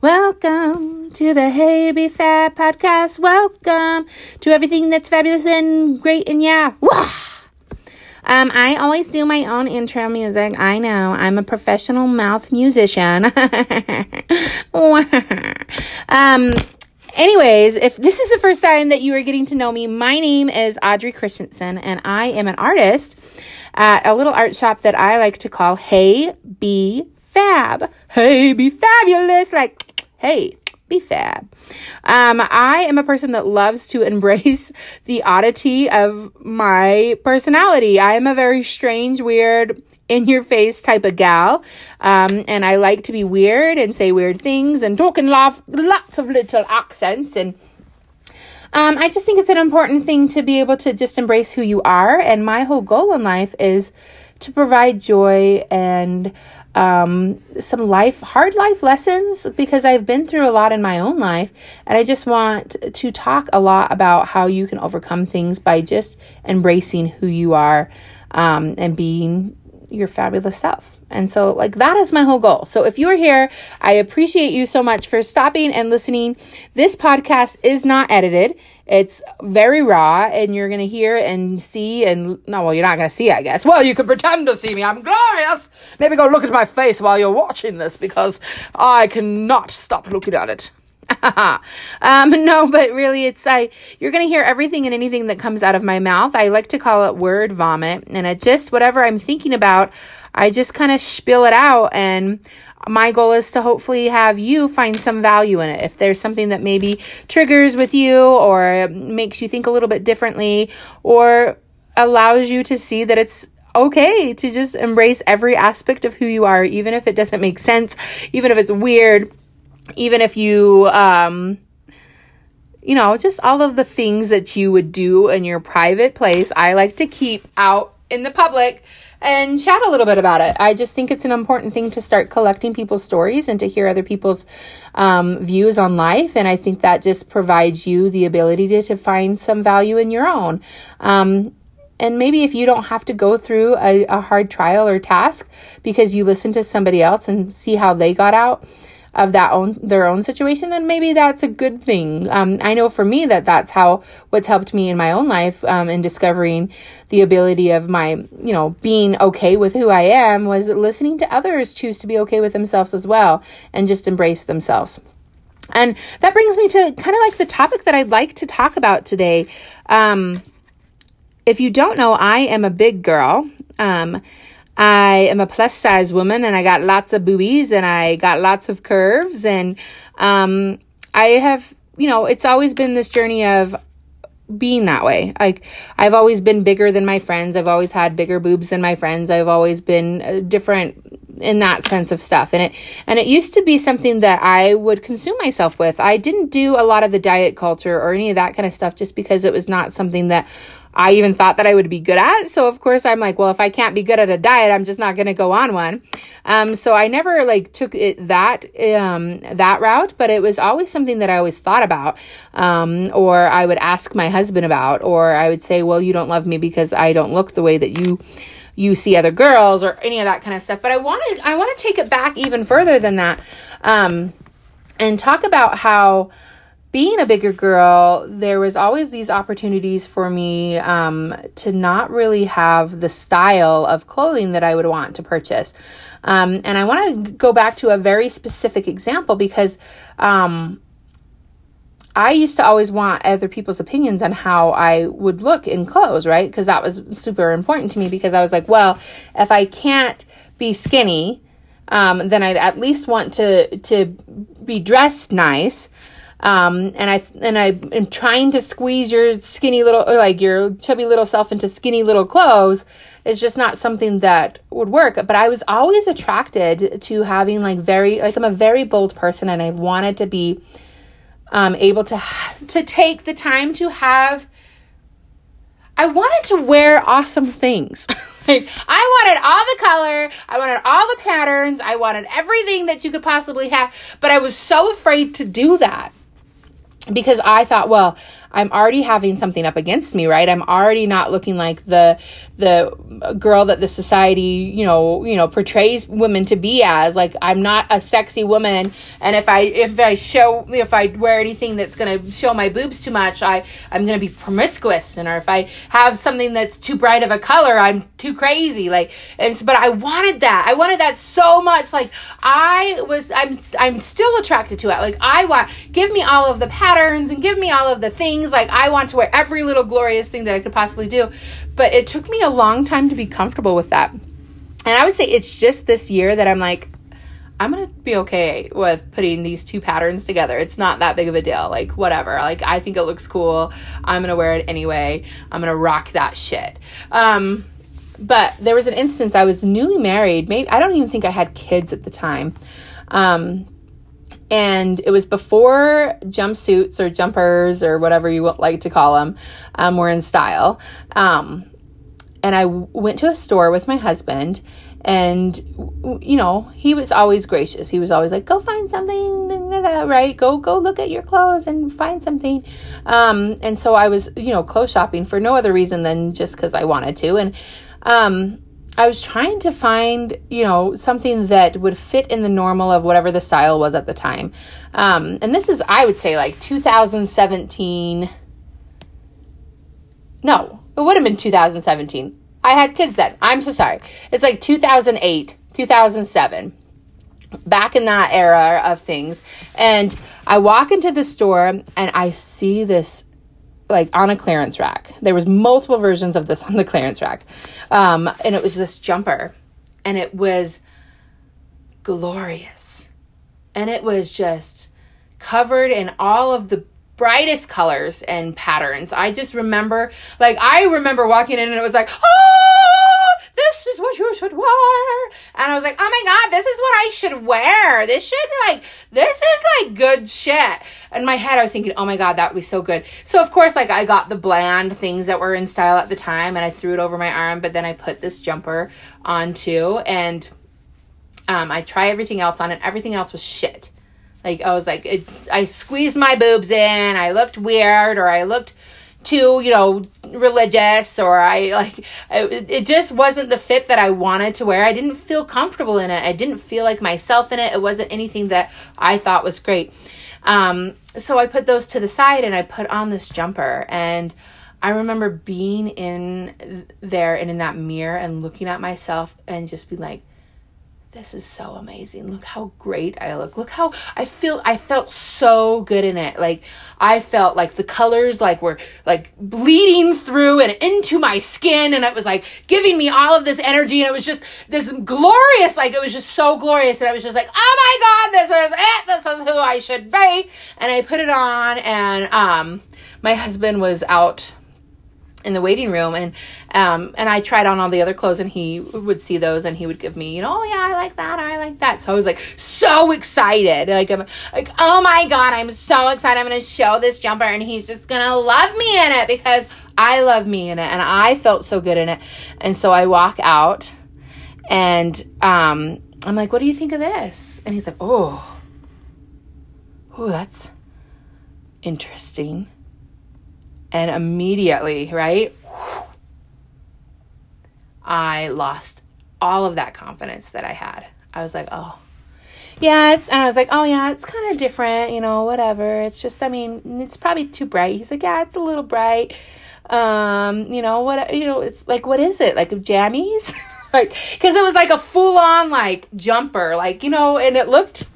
Welcome to the Hey Be Fab podcast. Welcome to everything that's fabulous and great and yeah. Wah! Um, I always do my own intro music. I know I'm a professional mouth musician. um, anyways, if this is the first time that you are getting to know me, my name is Audrey Christensen, and I am an artist at a little art shop that I like to call Hey Be Fab. Hey, be fabulous. Like hey, be fab. Um, I am a person that loves to embrace the oddity of my personality. I am a very strange, weird, in your face type of gal. Um, and I like to be weird and say weird things and talk in lots of little accents. And um, I just think it's an important thing to be able to just embrace who you are. And my whole goal in life is to provide joy and um, some life, hard life lessons because I've been through a lot in my own life. And I just want to talk a lot about how you can overcome things by just embracing who you are um, and being your fabulous self. And so, like, that is my whole goal. So, if you are here, I appreciate you so much for stopping and listening. This podcast is not edited, it's very raw, and you're going to hear and see. And no, well, you're not going to see, I guess. Well, you can pretend to see me. I'm glorious. Maybe go look at my face while you're watching this because I cannot stop looking at it. um, no, but really, it's I. You're gonna hear everything and anything that comes out of my mouth. I like to call it word vomit, and it just whatever I'm thinking about. I just kind of spill it out and my goal is to hopefully have you find some value in it. If there's something that maybe triggers with you or makes you think a little bit differently or allows you to see that it's okay to just embrace every aspect of who you are, even if it doesn't make sense, even if it's weird, even if you, um, you know, just all of the things that you would do in your private place, I like to keep out in the public and chat a little bit about it. I just think it's an important thing to start collecting people's stories and to hear other people's um, views on life. And I think that just provides you the ability to, to find some value in your own. Um, and maybe if you don't have to go through a, a hard trial or task because you listen to somebody else and see how they got out, of that own their own situation, then maybe that's a good thing. Um, I know for me that that's how what's helped me in my own life um, in discovering the ability of my you know being okay with who I am was listening to others choose to be okay with themselves as well and just embrace themselves. And that brings me to kind of like the topic that I'd like to talk about today. Um, if you don't know, I am a big girl. Um, I am a plus size woman and I got lots of boobies and I got lots of curves. And um, I have, you know, it's always been this journey of being that way. Like I've always been bigger than my friends. I've always had bigger boobs than my friends. I've always been uh, different in that sense of stuff. And it and it used to be something that I would consume myself with. I didn't do a lot of the diet culture or any of that kind of stuff just because it was not something that I even thought that I would be good at. So of course I'm like, well, if I can't be good at a diet, I'm just not going to go on one. Um, so I never like took it that, um, that route, but it was always something that I always thought about. Um, or I would ask my husband about, or I would say, well, you don't love me because I don't look the way that you, you see other girls or any of that kind of stuff. But I wanted, I want to take it back even further than that. Um, and talk about how, being a bigger girl, there was always these opportunities for me um, to not really have the style of clothing that I would want to purchase. Um, and I want to go back to a very specific example because um, I used to always want other people's opinions on how I would look in clothes, right? Because that was super important to me because I was like, well, if I can't be skinny, um, then I'd at least want to to be dressed nice. Um, and I and I am trying to squeeze your skinny little like your chubby little self into skinny little clothes is just not something that would work. But I was always attracted to having like very like I'm a very bold person and I wanted to be um, able to to take the time to have. I wanted to wear awesome things. like I wanted all the color, I wanted all the patterns, I wanted everything that you could possibly have, but I was so afraid to do that because I thought, well, I'm already having something up against me, right? I'm already not looking like the the girl that the society, you know, you know, portrays women to be as. Like I'm not a sexy woman, and if I if I show if I wear anything that's going to show my boobs too much, I I'm going to be promiscuous, and or if I have something that's too bright of a color, I'm too crazy. Like and but I wanted that. I wanted that so much. Like I was I'm I'm still attracted to it. Like I want give me all of the patterns and give me all of the things. Like I want to wear every little glorious thing that I could possibly do. But it took me a long time to be comfortable with that. And I would say it's just this year that I'm like, I'm gonna be okay with putting these two patterns together. It's not that big of a deal. Like, whatever. Like, I think it looks cool. I'm gonna wear it anyway. I'm gonna rock that shit. Um, but there was an instance I was newly married. Maybe I don't even think I had kids at the time. Um, and it was before jumpsuits or jumpers or whatever you like to call them um, were in style. Um, and I went to a store with my husband, and you know he was always gracious. He was always like, "Go find something, right? Go go look at your clothes and find something." Um, and so I was, you know, clothes shopping for no other reason than just because I wanted to, and um, I was trying to find, you know, something that would fit in the normal of whatever the style was at the time. Um, and this is, I would say, like 2017. No, it would have been 2017. I had kids then. I'm so sorry. It's like 2008, 2007 back in that era of things. And I walk into the store and I see this like on a clearance rack. There was multiple versions of this on the clearance rack. Um, and it was this jumper and it was glorious. And it was just covered in all of the brightest colors and patterns. I just remember like I remember walking in and it was like, "Oh, this is what you should wear. And I was like, oh my God, this is what I should wear. This should like, this is like good shit. In my head, I was thinking, oh my God, that would be so good. So of course, like I got the bland things that were in style at the time and I threw it over my arm, but then I put this jumper on too. And um, I try everything else on and everything else was shit. Like I was like, it, I squeezed my boobs in. I looked weird or I looked too, you know, religious or I like it, it just wasn't the fit that I wanted to wear. I didn't feel comfortable in it. I didn't feel like myself in it. It wasn't anything that I thought was great. Um, so I put those to the side and I put on this jumper and I remember being in there and in that mirror and looking at myself and just being like, this is so amazing. Look how great I look. Look how I feel I felt so good in it. Like I felt like the colors like were like bleeding through and into my skin and it was like giving me all of this energy and it was just this glorious like it was just so glorious and I was just like, "Oh my god, this is it. This is who I should be." And I put it on and um my husband was out in the waiting room and um and I tried on all the other clothes and he would see those and he would give me, you know, oh yeah, I like that, I like that. So I was like so excited. Like I'm like, oh my god, I'm so excited. I'm gonna show this jumper and he's just gonna love me in it because I love me in it and I felt so good in it. And so I walk out and um I'm like, what do you think of this? And he's like, oh, oh, that's interesting. And immediately, right? I lost all of that confidence that I had. I was like, oh, yeah. and I was like, oh, yeah, it's kind of different, you know, whatever. It's just, I mean, it's probably too bright. He's like, yeah, it's a little bright. Um, you know, what, you know, it's like, what is it? Like jammies? like, cause it was like a full on like jumper, like, you know, and it looked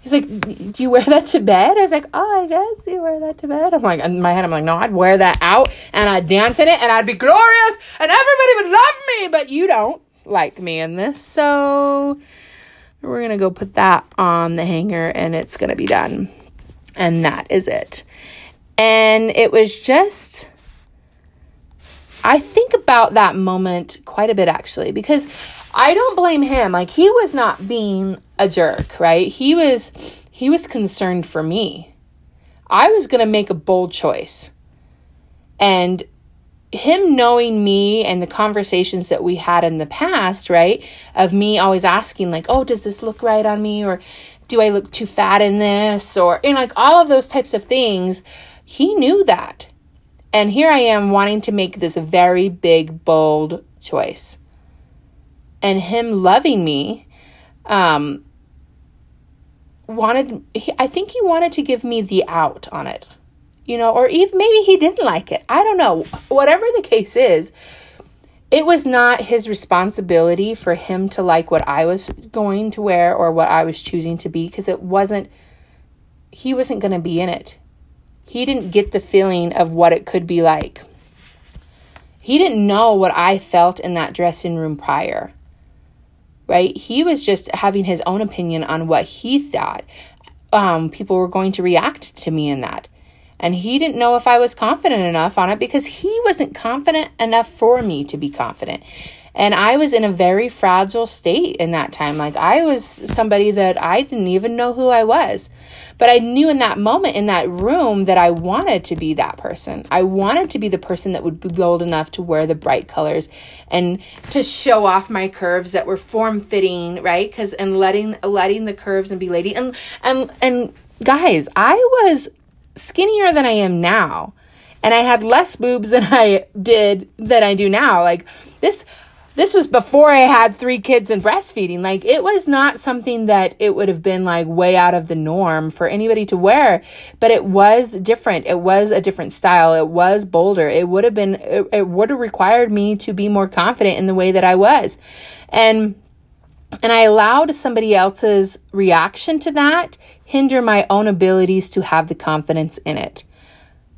He's like, do you wear that to bed? I was like, oh, I guess you wear that to bed. I'm like, in my head, I'm like, no, I'd wear that out and I'd dance in it and I'd be glorious and everybody would love me, but you don't like me in this. So we're going to go put that on the hanger and it's going to be done. And that is it. And it was just, I think about that moment quite a bit actually, because I don't blame him. Like he was not being a jerk, right? He was he was concerned for me. I was going to make a bold choice. And him knowing me and the conversations that we had in the past, right? Of me always asking like, "Oh, does this look right on me?" or "Do I look too fat in this?" or know, like all of those types of things. He knew that. And here I am wanting to make this very big, bold choice. And him loving me, um, wanted, he, I think he wanted to give me the out on it, you know, or even maybe he didn't like it. I don't know. Whatever the case is, it was not his responsibility for him to like what I was going to wear or what I was choosing to be because it wasn't, he wasn't going to be in it. He didn't get the feeling of what it could be like. He didn't know what I felt in that dressing room prior, right? He was just having his own opinion on what he thought um, people were going to react to me in that. And he didn't know if I was confident enough on it because he wasn't confident enough for me to be confident. And I was in a very fragile state in that time. Like I was somebody that I didn't even know who I was. But I knew in that moment, in that room, that I wanted to be that person. I wanted to be the person that would be bold enough to wear the bright colors and to show off my curves that were form fitting, right? Because and letting letting the curves and be lady and and and guys, I was skinnier than I am now. And I had less boobs than I did than I do now. Like this this was before I had three kids and breastfeeding. Like it was not something that it would have been like way out of the norm for anybody to wear, but it was different. It was a different style. It was bolder. It would have been, it, it would have required me to be more confident in the way that I was. And and I allowed somebody else's reaction to that hinder my own abilities to have the confidence in it.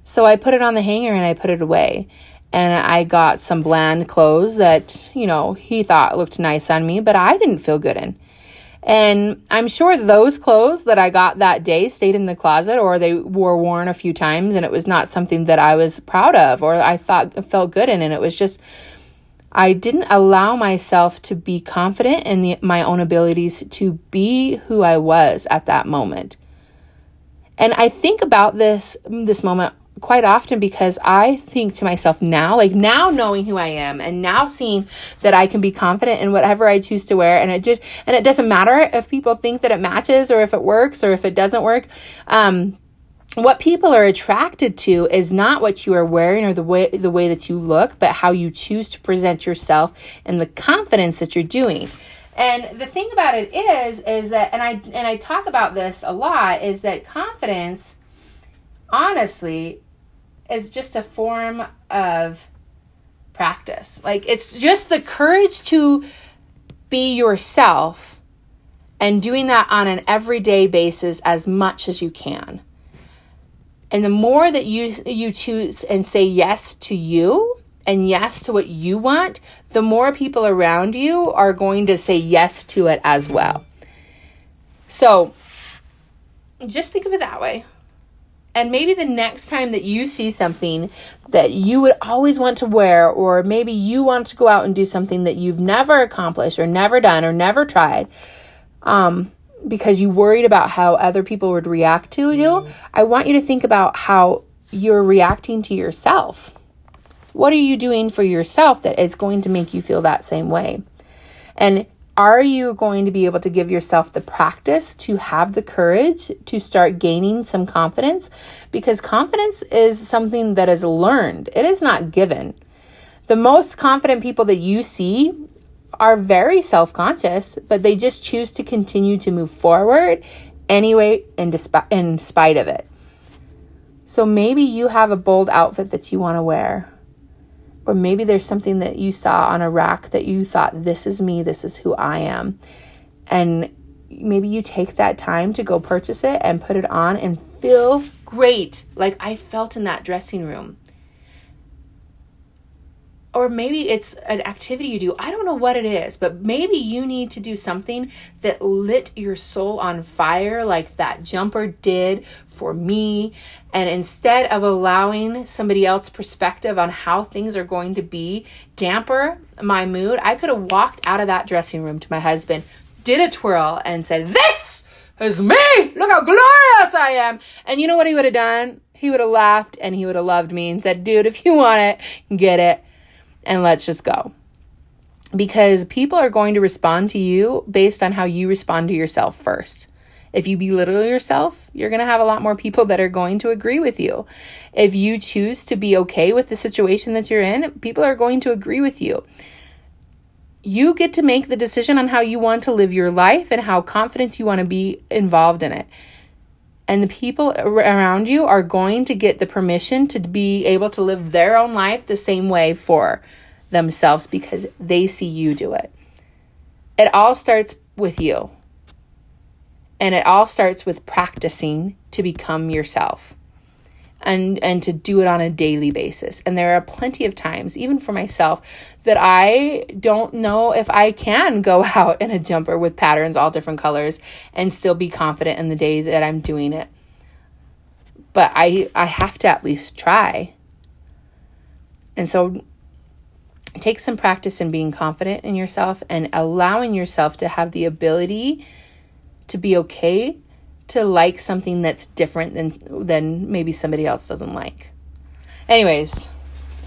So I put it on the hanger and I put it away and I got some bland clothes that, you know, he thought looked nice on me, but I didn't feel good in. And I'm sure those clothes that I got that day stayed in the closet or they were worn a few times and it was not something that I was proud of or I thought felt good in. And it was just, I didn't allow myself to be confident in the, my own abilities to be who I was at that moment. And I think about this this moment quite often because I think to myself now, like now knowing who I am and now seeing that I can be confident in whatever I choose to wear. And it just, and it doesn't matter if people think that it matches or if it works or if it doesn't work. Um, what people are attracted to is not what you are wearing or the way the way that you look, but how you choose to present yourself and the confidence that you're doing. And the thing about it is is that and I and I talk about this a lot is that confidence honestly is just a form of practice. Like it's just the courage to be yourself and doing that on an everyday basis as much as you can. And the more that you you choose and say yes to you and yes to what you want, the more people around you are going to say yes to it as well. So, just think of it that way. And maybe the next time that you see something that you would always want to wear, or maybe you want to go out and do something that you've never accomplished, or never done, or never tried, um, because you worried about how other people would react to you, mm-hmm. I want you to think about how you're reacting to yourself. What are you doing for yourself that is going to make you feel that same way? And are you going to be able to give yourself the practice to have the courage to start gaining some confidence? Because confidence is something that is learned, it is not given. The most confident people that you see are very self conscious, but they just choose to continue to move forward anyway, in, desp- in spite of it. So maybe you have a bold outfit that you want to wear or maybe there's something that you saw on a rack that you thought, this is me, this is who I am. And maybe you take that time to go purchase it and put it on and feel great, like I felt in that dressing room or maybe it's an activity you do. I don't know what it is, but maybe you need to do something that lit your soul on fire like that jumper did for me. And instead of allowing somebody else's perspective on how things are going to be damper my mood, I could have walked out of that dressing room to my husband, did a twirl, and said, This is me! Look how glorious I am! And you know what he would have done? He would have laughed and he would have loved me and said, Dude, if you want it, get it and let's just go. Because people are going to respond to you based on how you respond to yourself first. If you belittle yourself, you're going to have a lot more people that are going to agree with you. If you choose to be okay with the situation that you're in, people are going to agree with you. you get to make the decision on how you want to live your life and how confident you want to be involved in it. And the people around you are going to get the permission to be able to live their own life the same way for themselves because they see you do it. It all starts with you. And it all starts with practicing to become yourself and and to do it on a daily basis. And there are plenty of times, even for myself, that I don't know if I can go out in a jumper with patterns all different colors and still be confident in the day that I'm doing it. But I I have to at least try. And so take some practice in being confident in yourself and allowing yourself to have the ability to be okay to like something that's different than than maybe somebody else doesn't like. Anyways,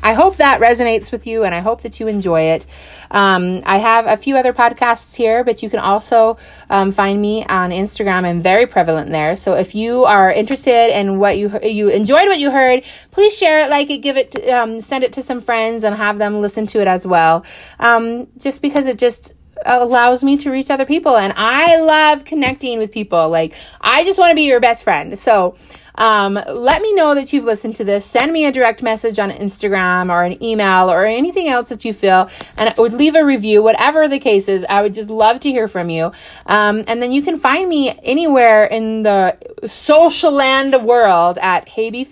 I hope that resonates with you and I hope that you enjoy it. Um, I have a few other podcasts here, but you can also um, find me on Instagram. I'm very prevalent there. So if you are interested in what you you enjoyed what you heard, please share it, like it, give it, um, send it to some friends, and have them listen to it as well. Um, just because it just allows me to reach other people and I love connecting with people. Like I just want to be your best friend. So, um, let me know that you've listened to this. Send me a direct message on Instagram or an email or anything else that you feel, and I would leave a review, whatever the case is. I would just love to hear from you. Um, and then you can find me anywhere in the social land world at Hey Be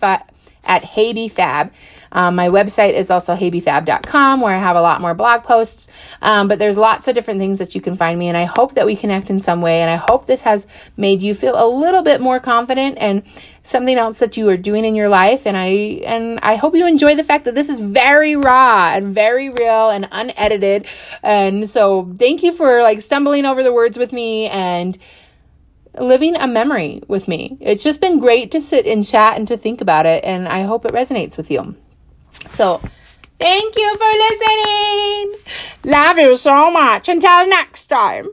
at Hey Be Fab. Um, my website is also heybefab.com where I have a lot more blog posts. Um, but there's lots of different things that you can find me. And I hope that we connect in some way. And I hope this has made you feel a little bit more confident and something else that you are doing in your life. And I, and I hope you enjoy the fact that this is very raw and very real and unedited. And so thank you for like stumbling over the words with me and living a memory with me. It's just been great to sit and chat and to think about it. And I hope it resonates with you. So, thank you for listening. Love you so much. Until next time.